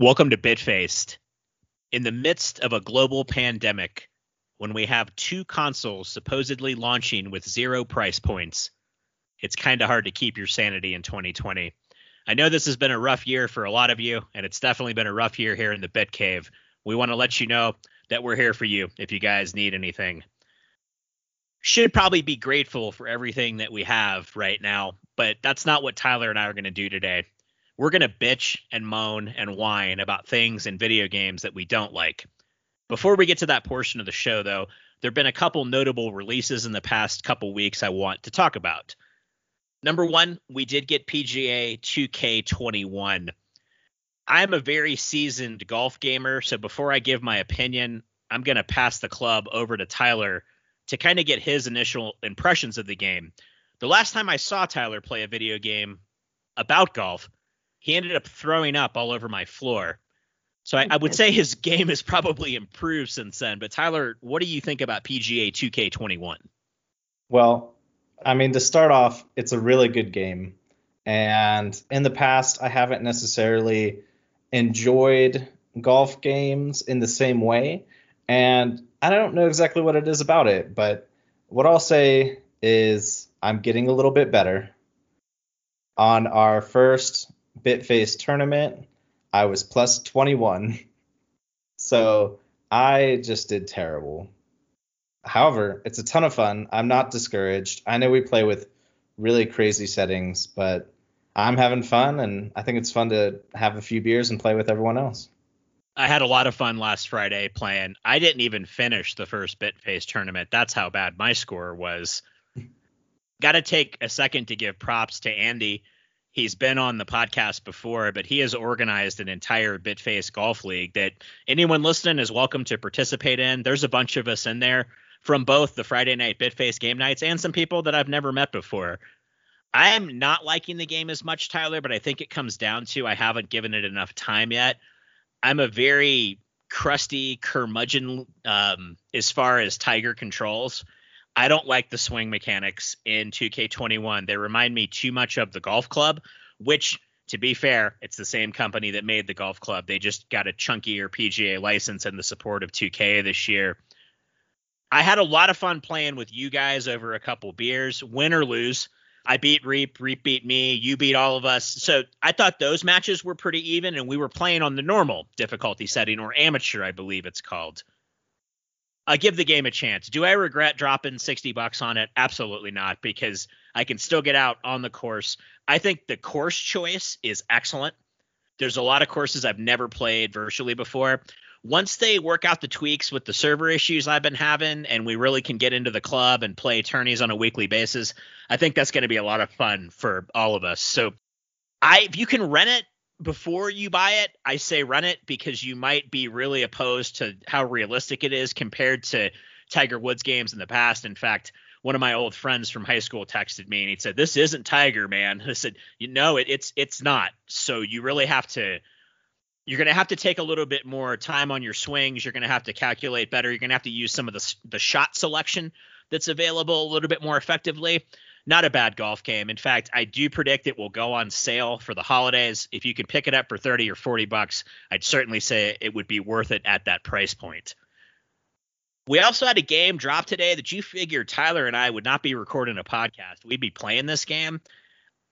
Welcome to Bitfaced. In the midst of a global pandemic, when we have two consoles supposedly launching with zero price points, it's kind of hard to keep your sanity in 2020. I know this has been a rough year for a lot of you, and it's definitely been a rough year here in the Bit Cave. We want to let you know that we're here for you if you guys need anything. Should probably be grateful for everything that we have right now, but that's not what Tyler and I are going to do today we're going to bitch and moan and whine about things in video games that we don't like. Before we get to that portion of the show, though, there have been a couple notable releases in the past couple weeks I want to talk about. Number one, we did get PGA 2K21. I'm a very seasoned golf gamer, so before I give my opinion, I'm going to pass the club over to Tyler to kind of get his initial impressions of the game. The last time I saw Tyler play a video game about golf he ended up throwing up all over my floor. So I, I, would say his game has probably improved since then. But Tyler, what do you think about PGA 2K21? Well, I mean, to start off, it's a really good game. And in the past, I haven't necessarily enjoyed golf games in the same way. And I don't know exactly what it is about it, but what I'll say is I'm getting a little bit better. On our first Bitface tournament, I was plus 21. So I just did terrible. However, it's a ton of fun. I'm not discouraged. I know we play with really crazy settings, but I'm having fun and I think it's fun to have a few beers and play with everyone else. I had a lot of fun last Friday playing. I didn't even finish the first Bitface tournament. That's how bad my score was. Got to take a second to give props to Andy he's been on the podcast before, but he has organized an entire Bitface golf league that anyone listening is welcome to participate in. There's a bunch of us in there from both the Friday night Bitface game nights and some people that I've never met before. I am not liking the game as much, Tyler, but I think it comes down to I haven't given it enough time yet. I'm a very crusty curmudgeon um, as far as Tiger controls. I don't like the swing mechanics in 2K21. They remind me too much of the golf club, which to be fair, it's the same company that made the golf club. They just got a chunkier PGA license and the support of 2K this year. I had a lot of fun playing with you guys over a couple beers, win or lose. I beat Reap, Reap beat me, you beat all of us. So I thought those matches were pretty even, and we were playing on the normal difficulty setting or amateur, I believe it's called. I give the game a chance. Do I regret dropping 60 bucks on it? Absolutely not, because I can still get out on the course. I think the course choice is excellent. There's a lot of courses I've never played virtually before. Once they work out the tweaks with the server issues I've been having, and we really can get into the club and play tourneys on a weekly basis, I think that's going to be a lot of fun for all of us. So, I if you can rent it, before you buy it, I say run it because you might be really opposed to how realistic it is compared to Tiger Woods games in the past. In fact, one of my old friends from high school texted me and he said, "This isn't Tiger, man." I said, "You know, it, it's it's not. So you really have to." You're going to have to take a little bit more time on your swings. You're going to have to calculate better. You're going to have to use some of the the shot selection that's available a little bit more effectively not a bad golf game. In fact, I do predict it will go on sale for the holidays. If you can pick it up for 30 or 40 bucks, I'd certainly say it would be worth it at that price point. We also had a game drop today that you figured Tyler and I would not be recording a podcast. We'd be playing this game.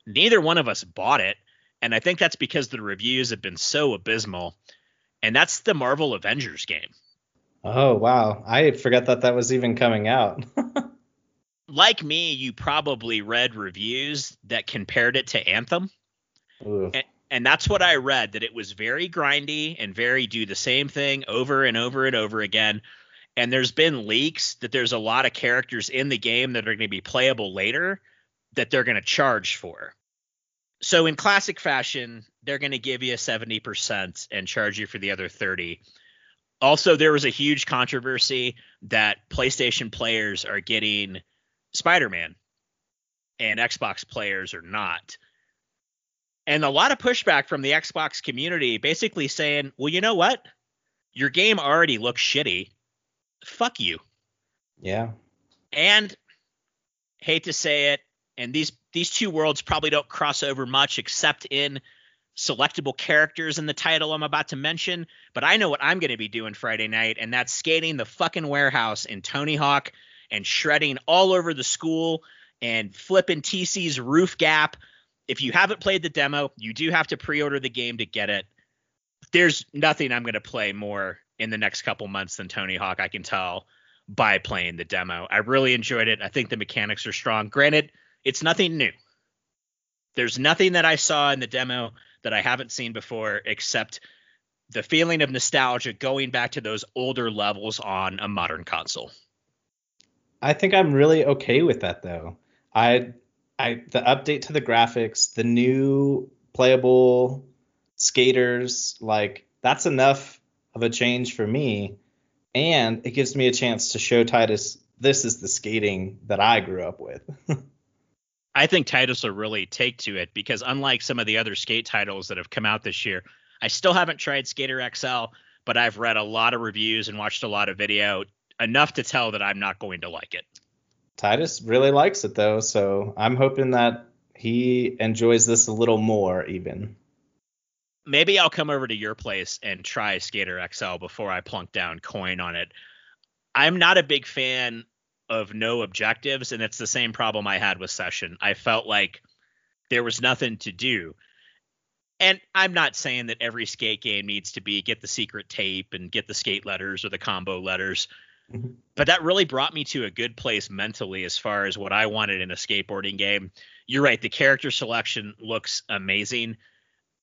Neither one of us bought it. And I think that's because the reviews have been so abysmal. And that's the Marvel Avengers game. Oh, wow. I forgot that that was even coming out. like me, you probably read reviews that compared it to Anthem. And, and, that's what I read that it was very grindy and very do the same thing over and over and over again. And there's been leaks that there's a lot of characters in the game that are going to be playable later that they're going to charge for. So in classic fashion, they're going to give you 70% and charge you for the other 30. Also, there was a huge controversy that PlayStation players are getting Spider-Man and Xbox players are not. And a lot of pushback from the Xbox community basically saying, "Well, you know what? Your game already looks shitty. Fuck you." Yeah. And hate to say it, and these these two worlds probably don't cross over much except in selectable characters in the title I'm about to mention, but I know what I'm going to be doing Friday night, and that's skating the fucking warehouse in Tony Hawk and shredding all over the school and flipping TC's roof gap. If you haven't played the demo, you do have to pre order the game to get it. There's nothing I'm going to play more in the next couple months than Tony Hawk, I can tell by playing the demo. I really enjoyed it. I think the mechanics are strong. Granted, it's nothing new. There's nothing that I saw in the demo that I haven't seen before except the feeling of nostalgia going back to those older levels on a modern console. I think I'm really okay with that though. I I the update to the graphics, the new playable skaters, like that's enough of a change for me. And it gives me a chance to show Titus this is the skating that I grew up with. I think Titus will really take to it because unlike some of the other skate titles that have come out this year, I still haven't tried Skater XL, but I've read a lot of reviews and watched a lot of video, enough to tell that I'm not going to like it. Titus really likes it though, so I'm hoping that he enjoys this a little more even. Maybe I'll come over to your place and try Skater XL before I plunk down coin on it. I'm not a big fan of no objectives, and it's the same problem I had with Session. I felt like there was nothing to do. And I'm not saying that every skate game needs to be get the secret tape and get the skate letters or the combo letters. Mm-hmm. But that really brought me to a good place mentally as far as what I wanted in a skateboarding game. You're right, the character selection looks amazing.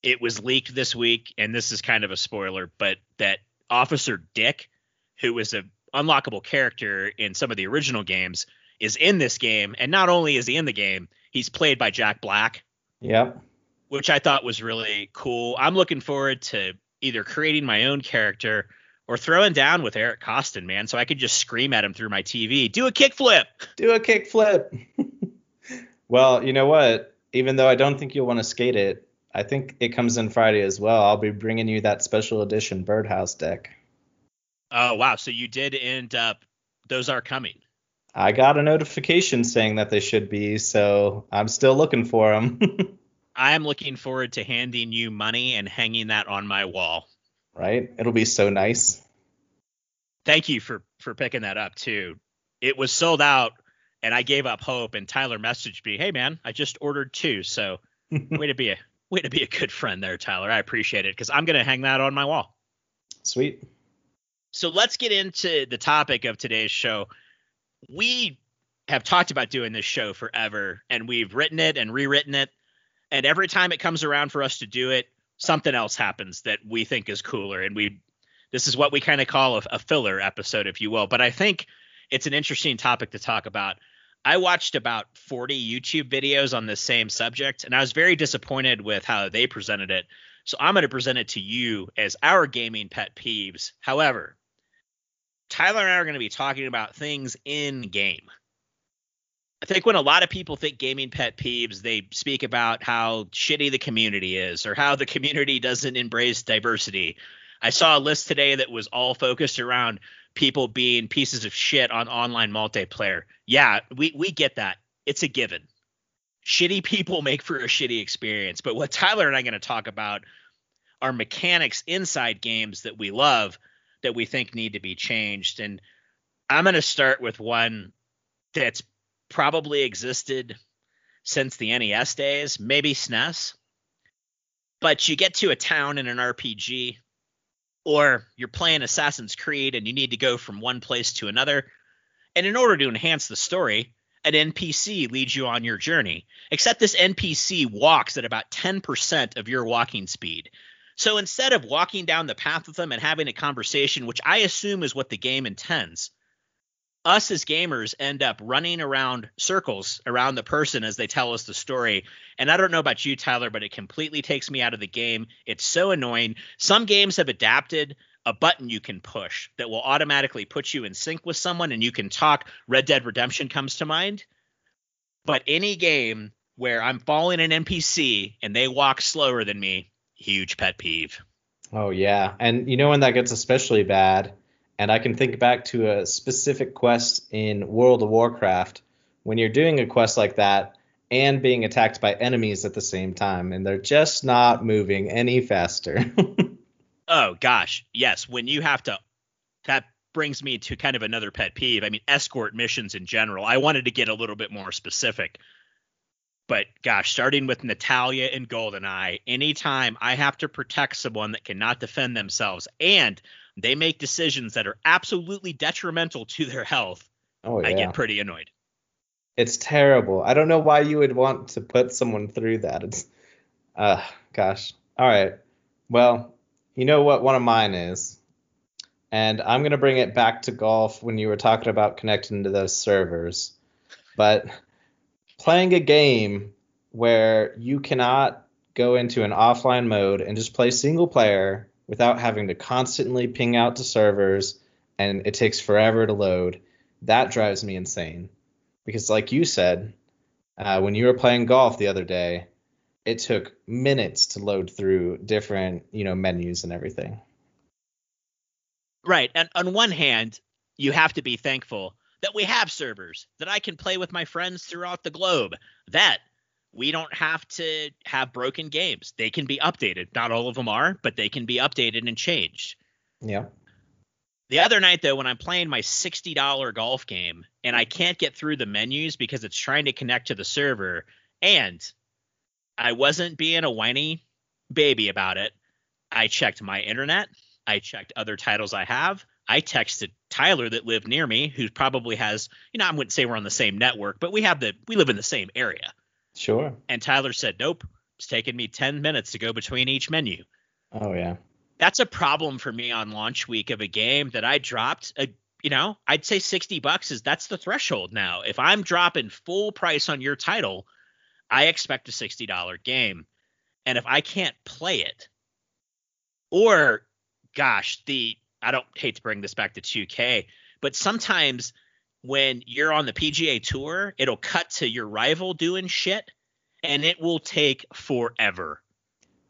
It was leaked this week, and this is kind of a spoiler, but that Officer Dick, who was a unlockable character in some of the original games is in this game, and not only is he in the game, he's played by Jack Black. Yep. Which I thought was really cool. I'm looking forward to either creating my own character or throwing down with Eric Koston, man, so I could just scream at him through my TV. Do a kickflip. Do a kickflip. well, you know what? Even though I don't think you'll want to skate it, I think it comes in Friday as well. I'll be bringing you that special edition birdhouse deck. Oh wow! So you did end up; those are coming. I got a notification saying that they should be, so I'm still looking for them. I am looking forward to handing you money and hanging that on my wall. Right? It'll be so nice. Thank you for for picking that up too. It was sold out, and I gave up hope. And Tyler messaged me, "Hey man, I just ordered two. So way to be a way to be a good friend there, Tyler. I appreciate it because I'm gonna hang that on my wall. Sweet. So let's get into the topic of today's show. We have talked about doing this show forever, and we've written it and rewritten it. And every time it comes around for us to do it, something else happens that we think is cooler. And we, this is what we kind of call a, a filler episode, if you will. But I think it's an interesting topic to talk about. I watched about 40 YouTube videos on the same subject, and I was very disappointed with how they presented it. So I'm going to present it to you as our gaming pet peeves. However, Tyler and I are going to be talking about things in game. I think when a lot of people think gaming pet peeves, they speak about how shitty the community is or how the community doesn't embrace diversity. I saw a list today that was all focused around people being pieces of shit on online multiplayer. Yeah, we, we get that. It's a given. Shitty people make for a shitty experience. But what Tyler and I are going to talk about are mechanics inside games that we love that we think need to be changed. And I'm going to start with one that's probably existed since the NES days, maybe SNES. But you get to a town in an RPG, or you're playing Assassin's Creed and you need to go from one place to another. And in order to enhance the story, an NPC leads you on your journey. Except this NPC walks at about 10% of your walking speed. So instead of walking down the path with them and having a conversation, which I assume is what the game intends, us as gamers end up running around circles around the person as they tell us the story. And I don't know about you, Tyler, but it completely takes me out of the game. It's so annoying. Some games have adapted a button you can push that will automatically put you in sync with someone and you can talk. Red Dead Redemption comes to mind. But any game where I'm following an NPC and they walk slower than me, huge pet peeve. Oh yeah, and you know when that gets especially bad, and I can think back to a specific quest in World of Warcraft when you're doing a quest like that and being attacked by enemies at the same time, and they're just not moving any faster. oh gosh, yes. When you have to, that brings me to kind of another pet peeve. I mean, escort missions in general. I wanted to get a little bit more specific. But gosh, starting with Natalia and Goldeneye, anytime I have to protect someone that cannot defend themselves and they make decisions that are absolutely detrimental to their health, oh, yeah. I get pretty annoyed. It's terrible. I don't know why you would want to put someone through that. It's uh gosh. All right. Well, you know what one of mine is. And I'm going to bring it back to golf when you were talking about connecting to those servers. But playing a game where you cannot go into an offline mode and just play single player without having to constantly ping out to servers and it takes forever to load, that drives me insane. Because like you said uh, when you were playing golf the other day it took minutes to load through different you know menus and everything. Right and on one hand you have to be thankful that we have servers that i can play with my friends throughout the globe. That we don't have to have broken games they can be updated not all of them are but they can be updated and changed yeah the other night, though, when I'm playing my $60 golf game and I can't get through the menus because it's trying to connect to the server, and I wasn't being a whiny baby about it, I checked my internet. I checked other titles I have. I texted Tyler that lived near me, who probably has, you know, I wouldn't say we're on the same network, but we have the, we live in the same area. Sure. And Tyler said, nope, it's taking me 10 minutes to go between each menu. Oh, yeah that's a problem for me on launch week of a game that I dropped a you know, I'd say 60 bucks is that's the threshold now. If I'm dropping full price on your title, I expect a $60 game. And if I can't play it, or gosh, the I don't hate to bring this back to 2K, but sometimes when you're on the PGA tour, it'll cut to your rival doing shit and it will take forever.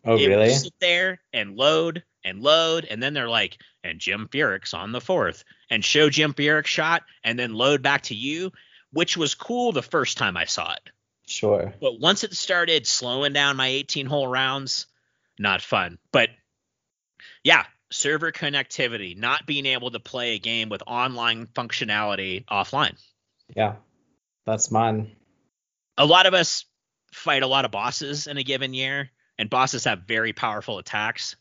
Oh, it really? Sit there and load and load, and then they're like, and Jim Furyk's on the fourth, and show Jim Furyk's shot, and then load back to you, which was cool the first time I saw it. Sure. But once it started slowing down my 18 hole rounds, not fun. But yeah, server connectivity, not being able to play a game with online functionality offline. Yeah, that's mine. A lot of us fight a lot of bosses in a given year, and bosses have very powerful attacks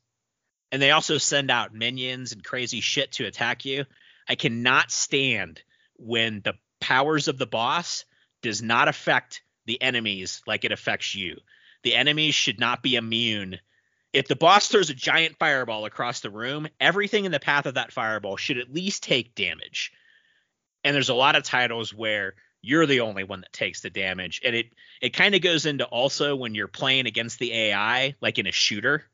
and they also send out minions and crazy shit to attack you. I cannot stand when the powers of the boss does not affect the enemies like it affects you. The enemies should not be immune. If the boss throws a giant fireball across the room, everything in the path of that fireball should at least take damage. And there's a lot of titles where you're the only one that takes the damage. And it it kind of goes into also when you're playing against the AI, like in a shooter,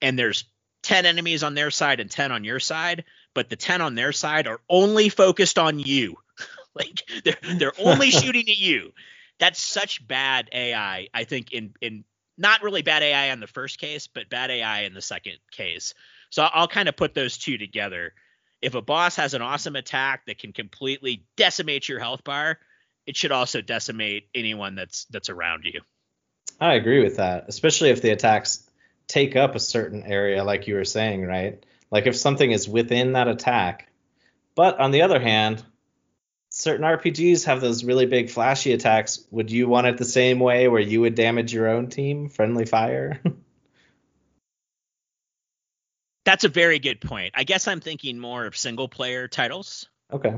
and there's 10 enemies on their side and 10 on your side, but the 10 on their side are only focused on you. like they're they're only shooting at you. That's such bad AI, I think in in not really bad AI in the first case, but bad AI in the second case. So I'll, I'll kind of put those two together. If a boss has an awesome attack that can completely decimate your health bar, it should also decimate anyone that's that's around you. I agree with that, especially if the attacks take up a certain area, like you were saying, right? Like if something is within that attack. But on the other hand, certain RPGs have those really big flashy attacks. Would you want it the same way where you would damage your own team, friendly fire? That's a very good point. I guess I'm thinking more of single player titles. Okay.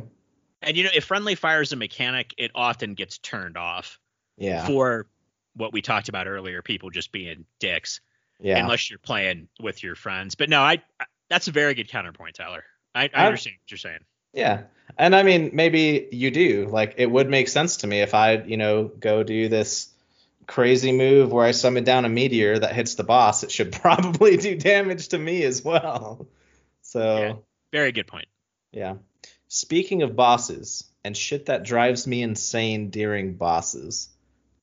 And you know, if friendly fire is a mechanic, it often gets turned off. Yeah. For what we talked about earlier, people just being dicks. Yeah. Unless you're playing with your friends. But no, I, I that's a very good counterpoint, Tyler. I, I understand what you're saying. Yeah. And I mean, maybe you do. Like, it would make sense to me if I, you know, go do this crazy move where I summon down a meteor that hits the boss. It should probably do damage to me as well. So, yeah, very good point. Yeah. Speaking of bosses and shit that drives me insane during bosses,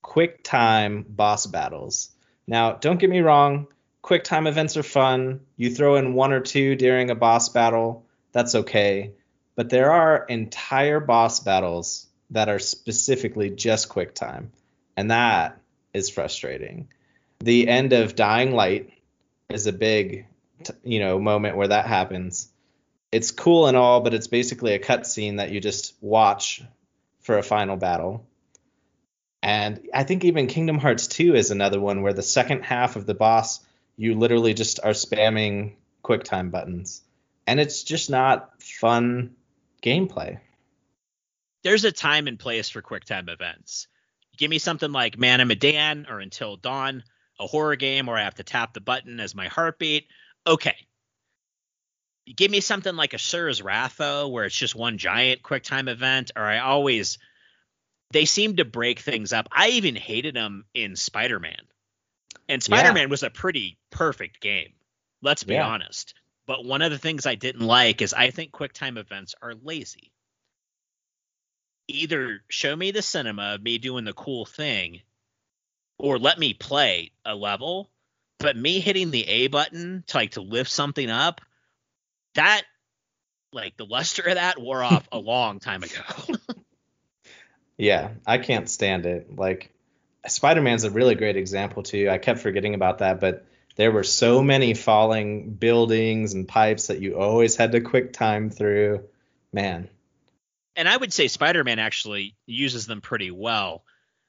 quick time boss battles. Now, don't get me wrong, quick time events are fun. You throw in one or two during a boss battle, that's okay. But there are entire boss battles that are specifically just quick time. and that is frustrating. The end of Dying Light is a big, you know, moment where that happens. It's cool and all, but it's basically a cutscene that you just watch for a final battle. And I think even Kingdom Hearts 2 is another one where the second half of the boss, you literally just are spamming quick time buttons. And it's just not fun gameplay. There's a time and place for QuickTime events. Give me something like Man of Medan or Until Dawn, a horror game where I have to tap the button as my heartbeat. Okay. Give me something like a Wrath, though, where it's just one giant QuickTime event, or I always they seem to break things up. I even hated them in Spider Man. And Spider Man yeah. was a pretty perfect game. Let's be yeah. honest. But one of the things I didn't like is I think QuickTime events are lazy. Either show me the cinema of me doing the cool thing, or let me play a level. But me hitting the A button to like to lift something up, that like the luster of that wore off a long time ago. Yeah, I can't stand it. Like Spider Man's a really great example too. I kept forgetting about that, but there were so many falling buildings and pipes that you always had to quick time through. Man. And I would say Spider Man actually uses them pretty well.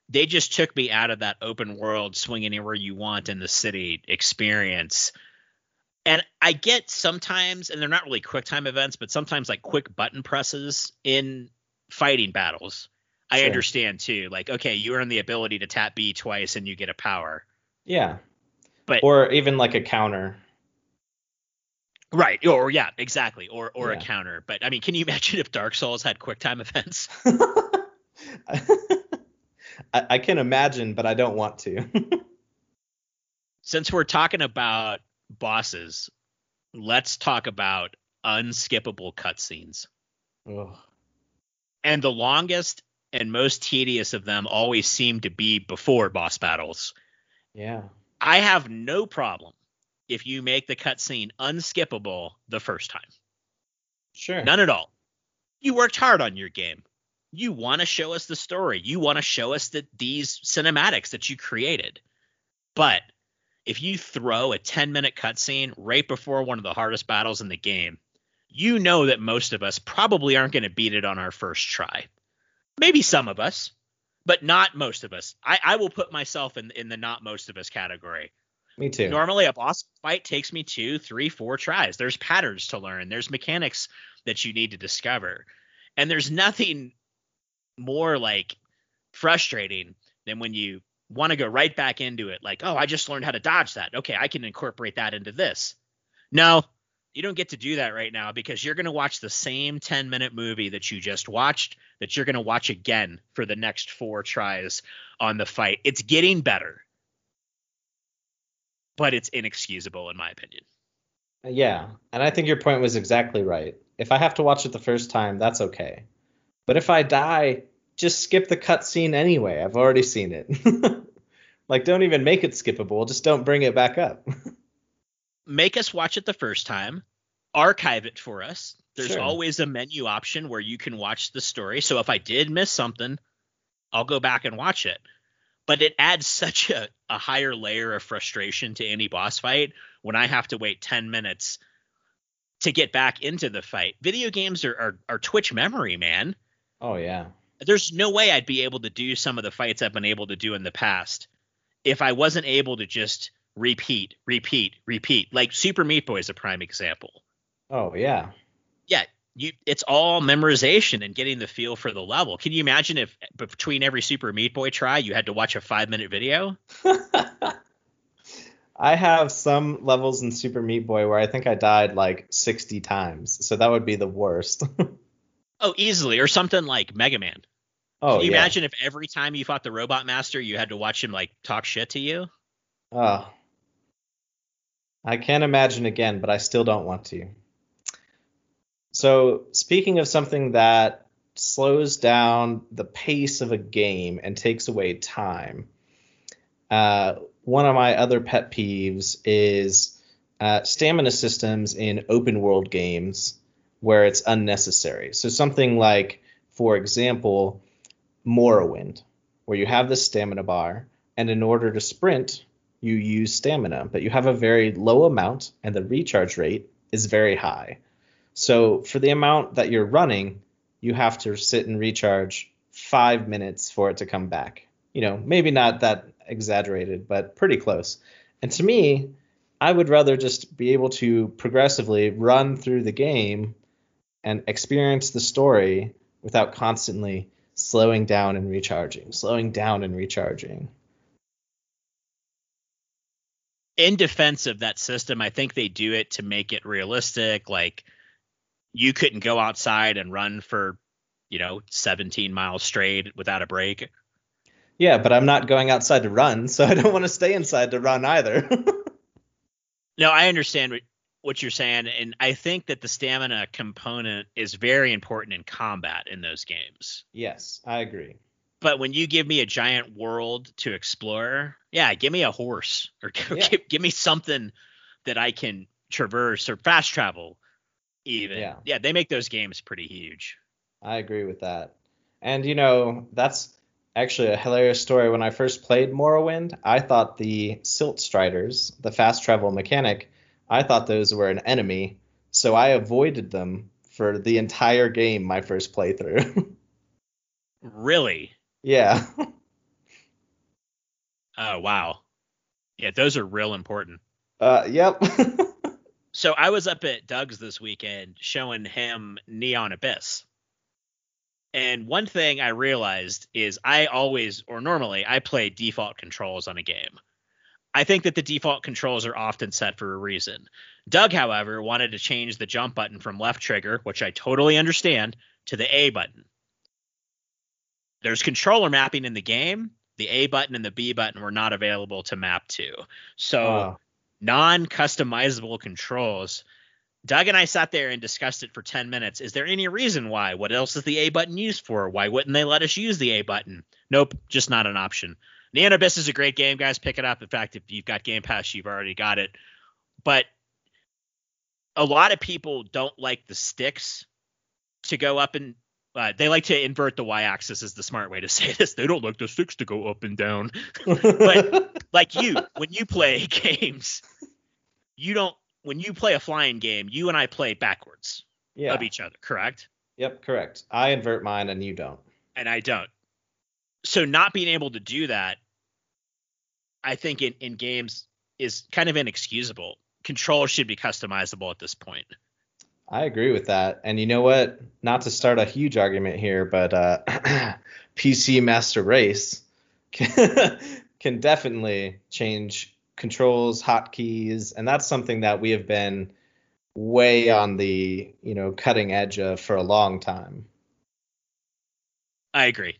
They just took me out of that open world, swing anywhere you want in the city experience. And I get sometimes, and they're not really quick time events, but sometimes like quick button presses in fighting battles I sure. understand too. Like, okay, you earn the ability to tap B twice and you get a power. Yeah. But or even like a counter. Right. Or yeah, exactly. Or or yeah. a counter. But I mean, can you imagine if Dark Souls had quick time events? I, I can imagine, but I don't want to. Since we're talking about bosses, let's talk about unskippable cutscenes. And the longest and most tedious of them always seem to be before boss battles. Yeah. I have no problem if you make the cutscene unskippable the first time. Sure. None at all. You worked hard on your game. You want to show us the story. You want to show us that these cinematics that you created. But if you throw a 10 minute cutscene right before one of the hardest battles in the game, you know that most of us probably aren't going to beat it on our first try. Maybe some of us, but not most of us. I, I will put myself in in the not most of us category. Me too. Normally, a boss fight takes me two, three, four tries. There's patterns to learn. There's mechanics that you need to discover, and there's nothing more like frustrating than when you want to go right back into it. Like, oh, I just learned how to dodge that. Okay, I can incorporate that into this. No, you don't get to do that right now because you're going to watch the same 10 minute movie that you just watched that you're going to watch again for the next four tries on the fight. It's getting better, but it's inexcusable in my opinion. Yeah, and I think your point was exactly right. If I have to watch it the first time, that's okay. But if I die, just skip the cutscene anyway. I've already seen it. like, don't even make it skippable. Just don't bring it back up. make us watch it the first time, archive it for us. There's sure. always a menu option where you can watch the story. So if I did miss something, I'll go back and watch it. But it adds such a, a higher layer of frustration to any boss fight when I have to wait 10 minutes to get back into the fight. Video games are, are, are Twitch memory, man. Oh, yeah. There's no way I'd be able to do some of the fights I've been able to do in the past if I wasn't able to just repeat, repeat, repeat. Like Super Meat Boy is a prime example. Oh yeah. Yeah, you it's all memorization and getting the feel for the level. Can you imagine if between every Super Meat Boy try you had to watch a 5-minute video? I have some levels in Super Meat Boy where I think I died like 60 times. So that would be the worst. oh, easily or something like Mega Man. Oh, Can you yeah. imagine if every time you fought the Robot Master, you had to watch him like talk shit to you? Oh, I can't imagine again, but I still don't want to. So, speaking of something that slows down the pace of a game and takes away time, uh, one of my other pet peeves is uh, stamina systems in open world games where it's unnecessary. So, something like, for example, Morrowind, where you have this stamina bar, and in order to sprint, you use stamina, but you have a very low amount, and the recharge rate is very high. So for the amount that you're running, you have to sit and recharge five minutes for it to come back. You know, maybe not that exaggerated, but pretty close. And to me, I would rather just be able to progressively run through the game and experience the story without constantly slowing down and recharging, slowing down and recharging. In defense of that system, I think they do it to make it realistic. Like you couldn't go outside and run for, you know, 17 miles straight without a break. Yeah, but I'm not going outside to run, so I don't want to stay inside to run either. no, I understand what, what you're saying, and I think that the stamina component is very important in combat in those games. Yes, I agree. But when you give me a giant world to explore, yeah, give me a horse or yeah. give, give me something that I can traverse or fast travel even. Yeah. yeah, they make those games pretty huge. I agree with that. And you know, that's actually a hilarious story. When I first played Morrowind, I thought the Silt Striders, the fast travel mechanic, I thought those were an enemy, so I avoided them for the entire game my first playthrough. really? Yeah. oh, wow. Yeah, those are real important. Uh, yep. so I was up at Doug's this weekend showing him Neon Abyss. And one thing I realized is I always, or normally, I play default controls on a game. I think that the default controls are often set for a reason. Doug, however, wanted to change the jump button from left trigger, which I totally understand, to the A button. There's controller mapping in the game. The A button and the B button were not available to map to. So, oh. non customizable controls Doug and I sat there and discussed it for 10 minutes. Is there any reason why? What else is the A button used for? Why wouldn't they let us use the A button? Nope, just not an option. Neon Abyss is a great game, guys. Pick it up. In fact, if you've got Game Pass, you've already got it. But a lot of people don't like the sticks to go up and uh, they like to invert the y-axis is the smart way to say this. They don't like the sticks to go up and down. but like you, when you play games, you don't when you play a flying game, you and I play backwards yeah. of each other, correct? Yep, correct. I invert mine and you don't. And I don't. So not being able to do that, I think in, in games is kind of inexcusable. Control should be customizable at this point. I agree with that. And you know what? Not to start a huge argument here, but uh, PC Master Race can, can definitely change controls, hotkeys, and that's something that we have been way on the you know cutting edge of for a long time. I agree.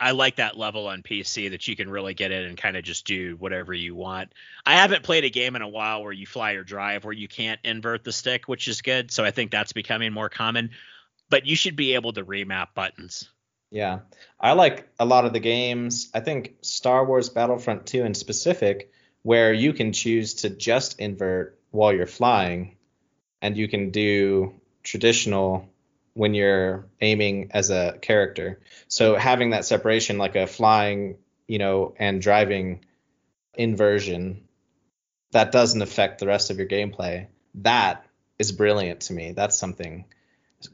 I like that level on PC that you can really get in and kind of just do whatever you want. I haven't played a game in a while where you fly or drive where you can't invert the stick, which is good. So I think that's becoming more common. But you should be able to remap buttons. Yeah. I like a lot of the games. I think Star Wars Battlefront 2 in specific where you can choose to just invert while you're flying and you can do traditional when you're aiming as a character. So having that separation like a flying, you know, and driving inversion that doesn't affect the rest of your gameplay. That is brilliant to me. That's something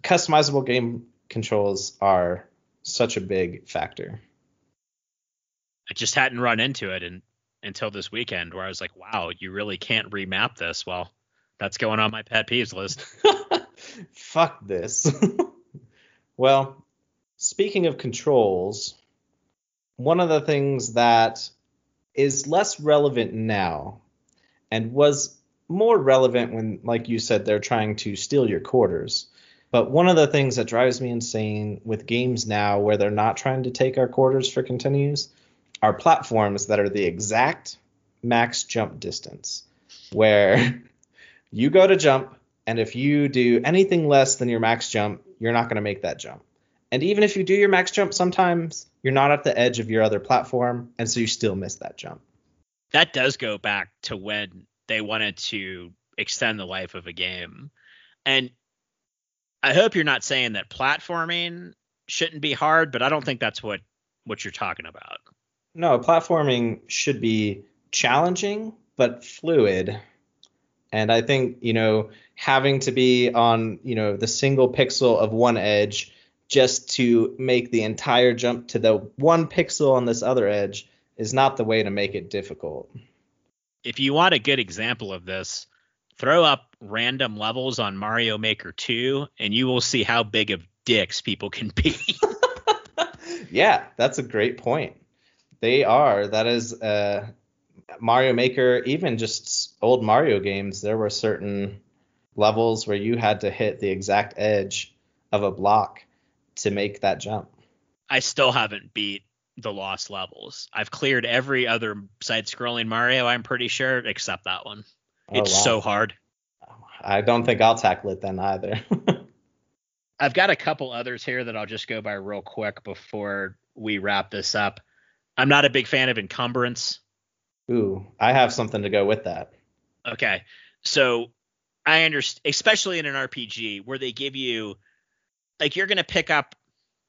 customizable game controls are such a big factor. I just hadn't run into it and until this weekend where I was like, wow, you really can't remap this. Well, that's going on my pet peeves list. Fuck this. well, speaking of controls, one of the things that is less relevant now and was more relevant when, like you said, they're trying to steal your quarters. But one of the things that drives me insane with games now where they're not trying to take our quarters for continues are platforms that are the exact max jump distance, where you go to jump, and if you do anything less than your max jump, you're not going to make that jump. And even if you do your max jump, sometimes you're not at the edge of your other platform, and so you still miss that jump. That does go back to when they wanted to extend the life of a game. And I hope you're not saying that platforming shouldn't be hard, but I don't think that's what what you're talking about. No, platforming should be challenging but fluid. And I think, you know, having to be on, you know, the single pixel of one edge just to make the entire jump to the one pixel on this other edge is not the way to make it difficult. If you want a good example of this, throw up random levels on Mario Maker 2 and you will see how big of dicks people can be. yeah, that's a great point. They are. That is uh, Mario Maker, even just old Mario games, there were certain levels where you had to hit the exact edge of a block to make that jump. I still haven't beat the lost levels. I've cleared every other side scrolling Mario, I'm pretty sure, except that one. Oh, it's wow. so hard. I don't think I'll tackle it then either. I've got a couple others here that I'll just go by real quick before we wrap this up. I'm not a big fan of encumbrance. Ooh, I have something to go with that. Okay. So I understand, especially in an RPG where they give you, like, you're going to pick up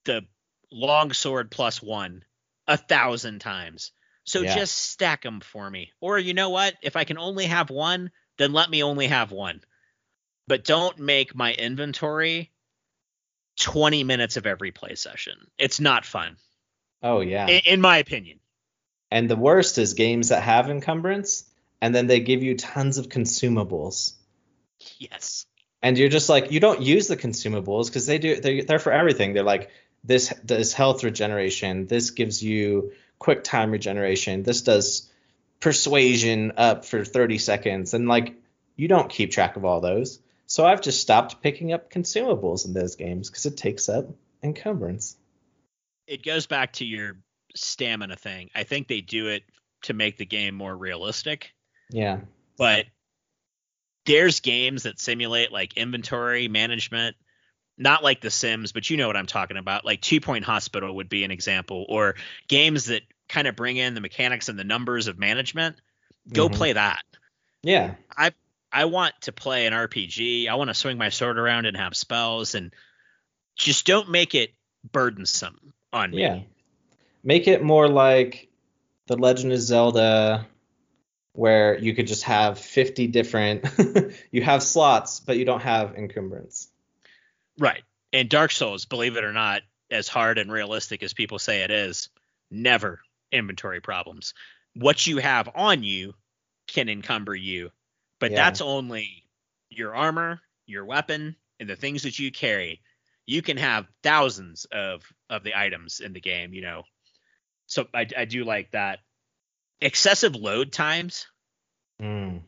the long sword plus one a thousand times. So yeah. just stack them for me. Or you know what? If I can only have one, then let me only have one. But don't make my inventory 20 minutes of every play session. It's not fun. Oh, yeah. In, in my opinion. And the worst is games that have encumbrance and then they give you tons of consumables. Yes. And you're just like, you don't use the consumables because they do they're, they're for everything. They're like this does health regeneration. This gives you quick time regeneration. This does persuasion up for 30 seconds. And like you don't keep track of all those. So I've just stopped picking up consumables in those games because it takes up encumbrance. It goes back to your stamina thing. I think they do it to make the game more realistic. Yeah. But there's games that simulate like inventory management, not like The Sims, but you know what I'm talking about. Like Two Point Hospital would be an example, or games that kind of bring in the mechanics and the numbers of management. Go mm-hmm. play that. Yeah. I I want to play an RPG. I want to swing my sword around and have spells and just don't make it burdensome on me. Yeah make it more like the Legend of Zelda where you could just have 50 different you have slots but you don't have encumbrance. Right. And Dark Souls, believe it or not, as hard and realistic as people say it is, never inventory problems. What you have on you can encumber you, but yeah. that's only your armor, your weapon, and the things that you carry. You can have thousands of of the items in the game, you know, so I, I do like that. Excessive load times. Mm.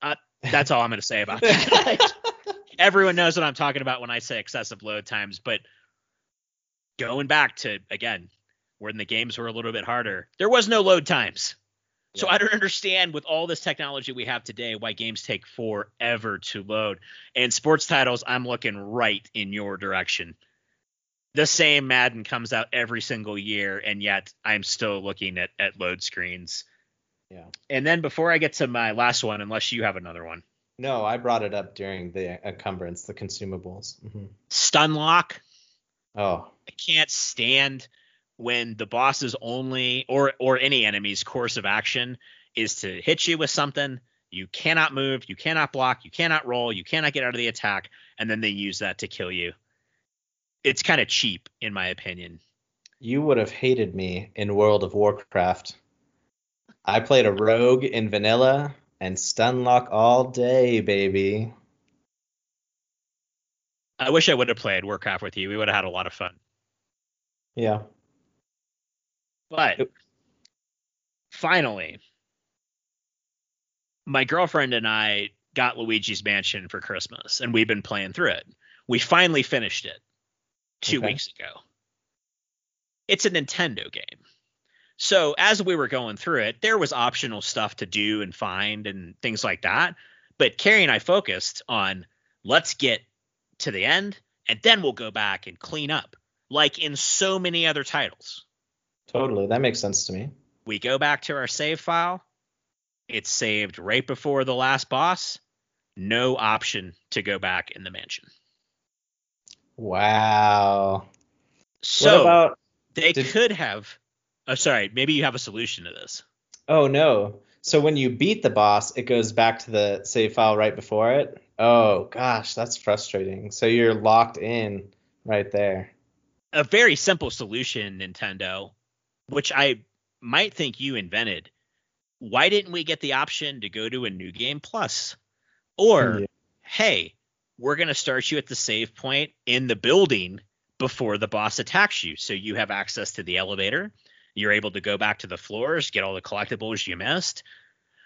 Uh, that's all I'm going to say about that. Everyone knows what I'm talking about when I say excessive load times, but going back to again when the games were a little bit harder, there was no load times. So I don't understand with all this technology we have today why games take forever to load. And sports titles, I'm looking right in your direction the same Madden comes out every single year, and yet I'm still looking at, at load screens. Yeah. And then before I get to my last one, unless you have another one. No, I brought it up during the encumbrance, the consumables. Mm-hmm. Stun lock. Oh. I can't stand when the boss's only or or any enemy's course of action is to hit you with something. You cannot move, you cannot block, you cannot roll, you cannot get out of the attack, and then they use that to kill you it's kind of cheap in my opinion. You would have hated me in World of Warcraft. I played a rogue in vanilla and stunlock all day, baby. I wish I would have played Warcraft with you. We would have had a lot of fun. Yeah. But finally, my girlfriend and I got Luigi's Mansion for Christmas, and we've been playing through it. We finally finished it two okay. weeks ago. It's a Nintendo game. So as we were going through it, there was optional stuff to do and find and things like that. But Carrie and I focused on let's get to the end and then we'll go back and clean up, like in so many other titles. Totally. That makes sense to me. We go back to our save file. It's saved right before the last boss. No option to go back in the mansion. Wow. So what about? they did- could have. Oh, sorry. Maybe you have a solution to this. Oh no. So when you beat the boss, it goes back to the save file right before it. Oh gosh, that's frustrating. So you're locked in right there. A very simple solution, Nintendo, which I might think you invented. Why didn't we get the option to go to a new game plus? Or, Yeah. hey, we're going to start you at the save point in the building before the boss attacks you. So you have access to the elevator. You're able to go back to the floors, get all the collectibles you missed.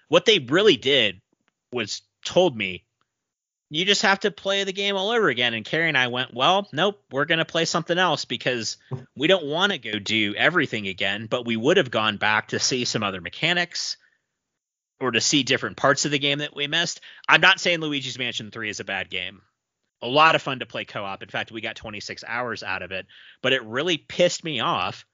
What they really did was told me, you just have to play the game all over again. And Carrie and I went, well, nope, we're going to play something else because we don't want to go do everything again, but we would have gone back to see some other mechanics or to see different parts of the game that we missed. I'm not saying Luigi's Mansion 3 is a bad game. A lot of fun to play co op. In fact, we got 26 hours out of it, but it really pissed me off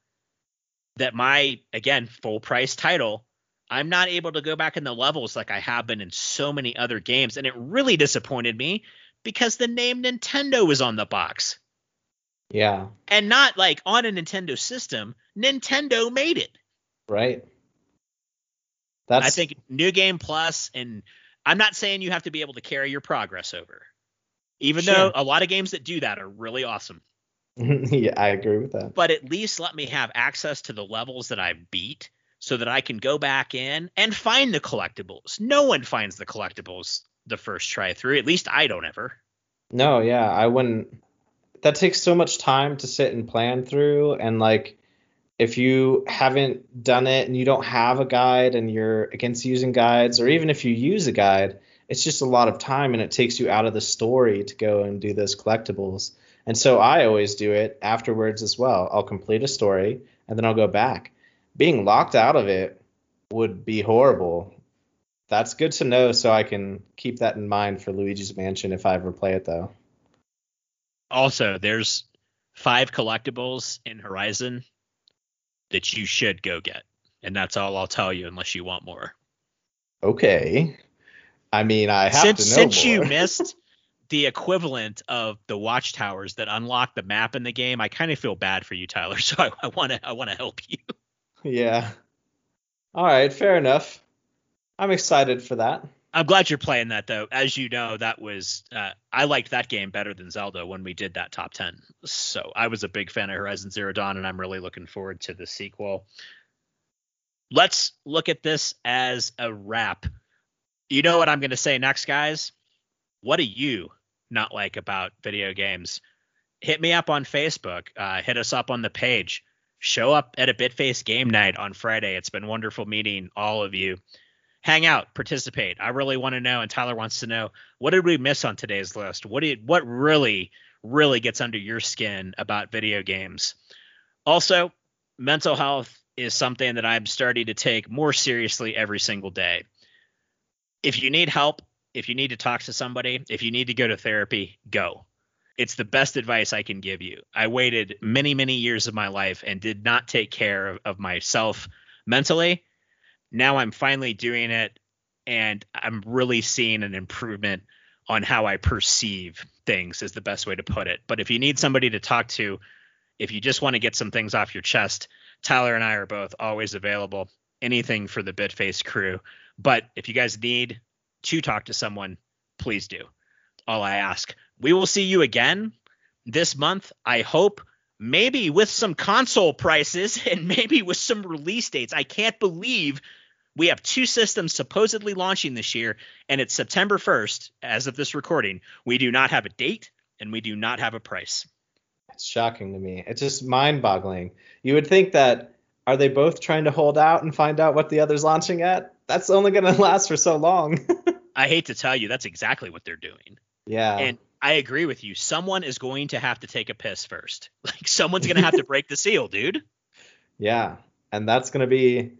that my, again, full price title, I'm not able to go back in the levels like I have been in so many other games. And it really disappointed me because the name Nintendo was on the box Yeah. and not like on a Nintendo system. Nintendo made it. Right. That's I think New Game Plus, and I'm not saying you have to be able to carry your progress over, even Sure. though a lot of games that do that are really awesome. yeah, I agree with that. But at least let me have access to the levels that I beat so that I can go back in and find the collectibles. No one finds the collectibles the first try through. At least I don't ever. No, yeah, I wouldn't. That takes so much time to sit and plan through, and like, if you haven't done it and you don't have a guide and you're against using guides, or even if you use a guide, it's just a lot of time and it takes you out of the story to go and do those collectibles. And so I always do it afterwards as well. I'll complete a story and then I'll go back. Being locked out of it would be horrible. That's good to know so I can keep that in mind for Luigi's Mansion if I ever play it though. Also, there's five collectibles in Horizon that you should go get. And that's all I'll tell you unless you want more. Okay. I mean, I have since to know since you missed the equivalent of the watchtowers that unlock the map in the game, I kind of feel bad for you, Tyler. So I, I want to I want to help you. yeah. All right, fair enough. I'm excited for that. I'm glad you're playing that though. As you know, that was uh, I liked that game better than Zelda when we did that top ten. So I was a big fan of Horizon Zero Dawn, and I'm really looking forward to the sequel. Let's look at this as a wrap. You know what I'm going to say next, guys? What do you not like about video games? Hit me up on Facebook. Uh, hit us up on the page. Show up at a Bitface game night on Friday. It's been wonderful meeting all of you hang out, participate. I really want to know, and Tyler wants to know what did we miss on today's list? What did what really really gets under your skin about video games? Also, mental health is something that I'm starting to take more seriously every single day. If you need help, if you need to talk to somebody, if you need to go to therapy, go. It's the best advice I can give you. I waited many, many years of my life and did not take care of, of myself mentally now I'm finally doing it and I'm really seeing an improvement on how I perceive things is the best way to put it. But if you need somebody to talk to, if you just want to get some things off your chest, Tyler and I are both always available. Anything for the Bitface crew. But if you guys need to talk to someone, please do. All I ask. We will see you again this month. I hope maybe with some console prices and maybe with some release dates. I can't believe we have two systems supposedly launching this year, and it's September 1st as of this recording. We do not have a date and we do not have a price. It's shocking to me. It's just mind-boggling. You would think that are they both trying to hold out and find out what the other's launching at? That's only going to last for so long. I hate to tell you, that's exactly what they're doing. yeah. And I agree with you. Someone is going to have to take a piss first. Like someone's going to have to break the seal, dude. Yeah. And that's going to be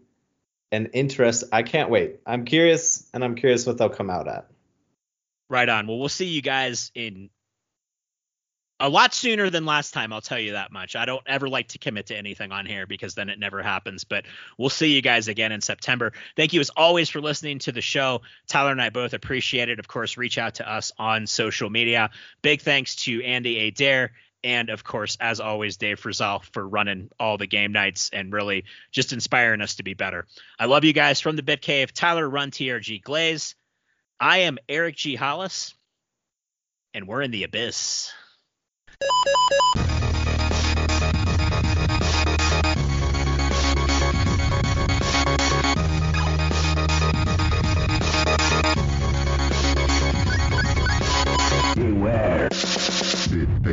an interest. I can't wait. I'm curious, and I'm curious what they'll come out at. Right on. Well, we'll see you guys in a lot sooner than last time. I'll tell you that much. I don't ever like to commit to anything on here because then it never happens. But we'll see you guys again in September. Thank you as always for listening to the show. Tyler and I both appreciate it. Of course, reach out to us on social media. Big thanks to Andy Adair and of course, as always, Dave Frizal for running all the game nights and really just inspiring us to be better. I love you guys from the Bit Cave. Tyler Run TRG Glaze. I am Eric G. Hollis, and we're in the abyss. Beware. Bit